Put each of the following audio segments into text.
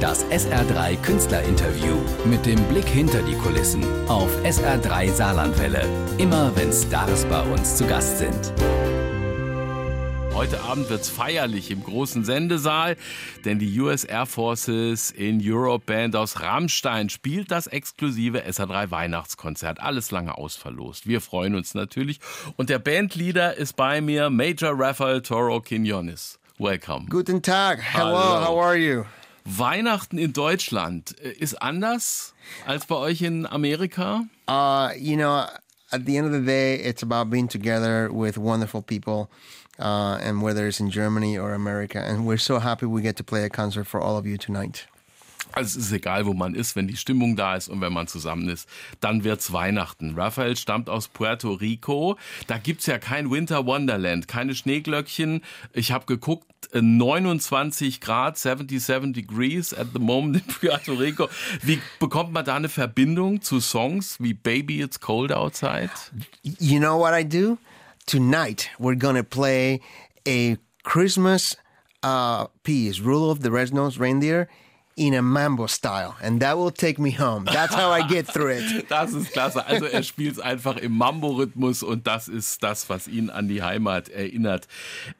Das SR3 Künstlerinterview mit dem Blick hinter die Kulissen auf SR3 Saarlandwelle. Immer wenn Stars bei uns zu Gast sind. Heute Abend wird's feierlich im großen Sendesaal, denn die US Air Forces in Europe Band aus Rammstein spielt das exklusive SA3 Weihnachtskonzert. Alles lange ausverlost. Wir freuen uns natürlich. Und der Bandleader ist bei mir, Major Rafael Toro Quinones. Welcome. Guten Tag. Hello, Hallo. how are you? Weihnachten in Deutschland äh, ist anders als bei euch in Amerika? Uh, you know, at the end of the day, it's about being together with wonderful people, uh, and whether it's in Germany or America. And we're so happy we get to play a concert for all of you tonight. Also es ist egal, wo man ist, wenn die Stimmung da ist und wenn man zusammen ist, dann wird's Weihnachten. Raphael stammt aus Puerto Rico. Da gibt's ja kein Winter Wonderland, keine Schneeglöckchen. Ich habe geguckt, äh, 29 Grad, 77 degrees at the moment in Puerto Rico. Wie bekommt man da eine Verbindung zu Songs wie Baby It's Cold Outside? You know what I do? Tonight, we're gonna play a Christmas uh, piece, Rudolph the Red-Nosed Reindeer, in a mambo style, and that will take me home. That's how I get through it. Das ist klasse. Also er spielt es einfach im Mambo-Rhythmus und das ist das, was ihn an die Heimat erinnert.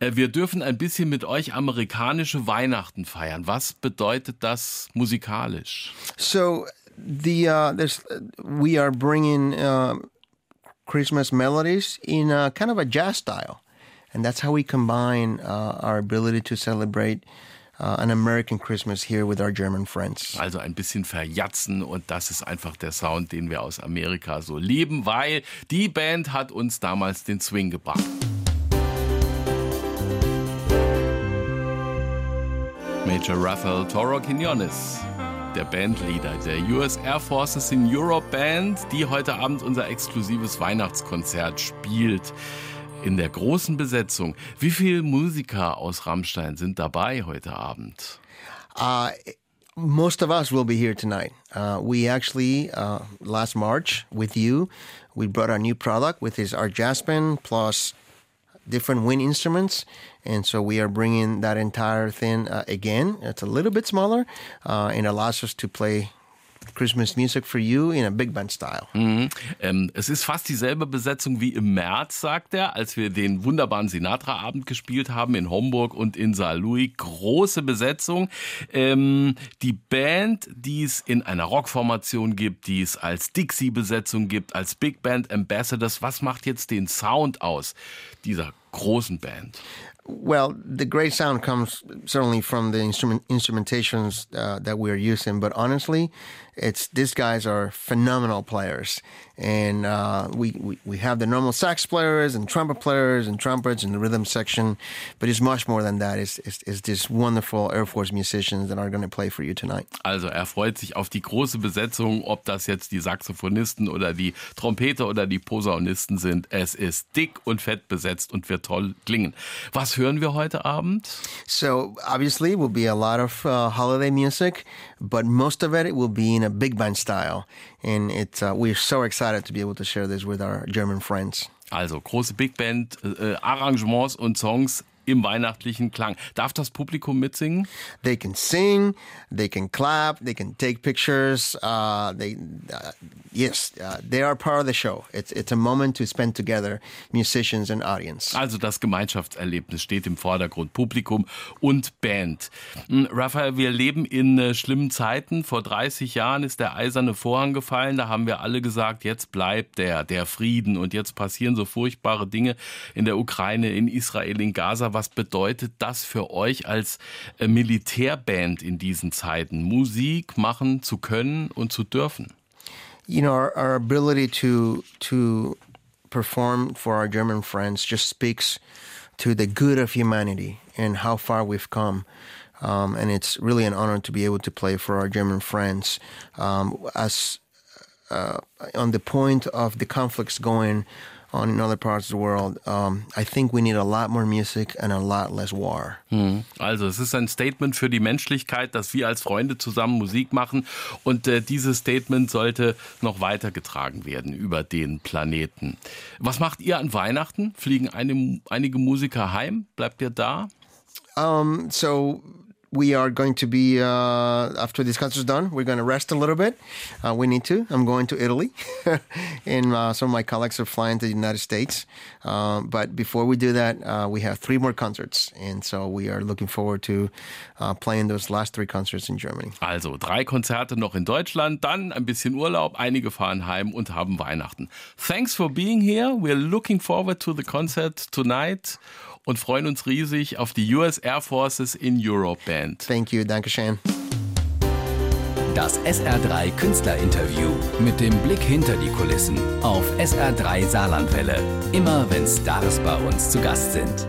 Äh, Wir dürfen ein bisschen mit euch amerikanische Weihnachten feiern. Was bedeutet das musikalisch? So the uh, there's we are bringing uh, Christmas melodies in a, kind of a jazz style, and that's how we combine uh, our ability to celebrate uh, an American Christmas here with our German friends. Also ein bisschen verjatzen und das ist einfach der Sound, den wir aus Amerika so lieben, weil die Band hat uns damals den Swing gebracht. Major Rafael Toro Quinones, der Bandleader der US Air Forces in Europe Band, die heute Abend unser exklusives Weihnachtskonzert spielt. In der großen Besetzung. Wie viele Musiker aus Rammstein sind dabei heute Abend? Uh, most of us will be here tonight. Uh, we actually uh, last March with you, we brought our new product, which is our band plus different wind instruments, and so we are bringing that entire thing uh, again. It's a little bit smaller, uh, and allows us to play Christmas music for you in a big band style. Mhm. Ähm, es ist fast dieselbe Besetzung wie im März, sagt er, als wir den wunderbaren Sinatra-Abend gespielt haben in Homburg und in Saar Louis. Große Besetzung. Ähm, die Band, die es in einer Rockformation gibt, die es als Dixie-Besetzung gibt, als Big Band Ambassadors. Was macht jetzt den Sound aus dieser großen Band? Well, the great sound comes certainly from the instrument instrumentations uh, that we are using, but honestly, it's these guys are phenomenal players, and uh, we, we we have the normal sax players and trumpet players and trumpets and the rhythm section, but it's much more than that. It's it's, it's these wonderful Air Force musicians that are going to play for you tonight. Also er freut sich auf die große Besetzung, ob das jetzt die Saxophonisten oder die Trompeter oder die Posaunisten sind. Es ist dick und fett besetzt und wird toll klingen. Was hören wir heute Abend? So obviously, will be a lot of uh, holiday music, but most of it, it will be in a big band style, and it's uh, we're so excited to be able to share this with our German friends. Also große Big Band, äh, Arrangements und Songs im weihnachtlichen Klang. Darf das Publikum mitsingen? They can sing, they can clap, they can take pictures. Uh, they, uh, yes, uh, they are part of the show. It's it's a moment to spend together, musicians and audience. Also das Gemeinschaftserlebnis steht im Vordergrund, Publikum und Band. Hm, Raphael, wir leben in äh, schlimmen Zeiten. Vor 30 Jahren ist der eiserne Vorhang gefallen. Da haben wir alle gesagt, jetzt bleibt der, der Frieden und jetzt passieren so furchtbare Dinge in der Ukraine, in Israel, in Gaza. Was bedeutet das für euch als äh, Militärband in diesen Zeiten, Musik machen zu können und zu dürfen? you know, our, our ability to to perform for our German friends just speaks to the good of humanity and how far we've come. Um, and it's really an honor to be able to play for our German friends. Um, as uh, on the point of the conflicts going on in other parts of the world, um, I think we need a lot more music and a lot less war. Also es ist ein Statement für die Menschlichkeit, dass wir als Freunde zusammen Musik machen und äh, dieses Statement sollte noch weitergetragen werden über den Planeten. Was macht ihr an Weihnachten? Fliegen eine, einige Musiker heim? Bleibt ihr da? Um, so we are going to be uh, after this concert's done. We're going to rest a little bit. Uh, we need to. I'm going to Italy, and uh, some of my colleagues are flying to the United States. Um, but before we do that, uh, we have three more concerts, and so we are looking forward to uh, playing those last three concerts in Germany. Also drei Konzerte noch in Deutschland, dann ein bisschen Urlaub. Einige fahren heim und haben Weihnachten. Thanks for being here. We're looking forward to the concert tonight und freuen uns riesig auf die US Air Forces in Europe Band. Thank you. Dankeschön. Das SR3 Künstlerinterview mit dem Blick hinter die Kulissen auf SR3 Saarlandwelle. Immer wenn Stars bei uns zu Gast sind.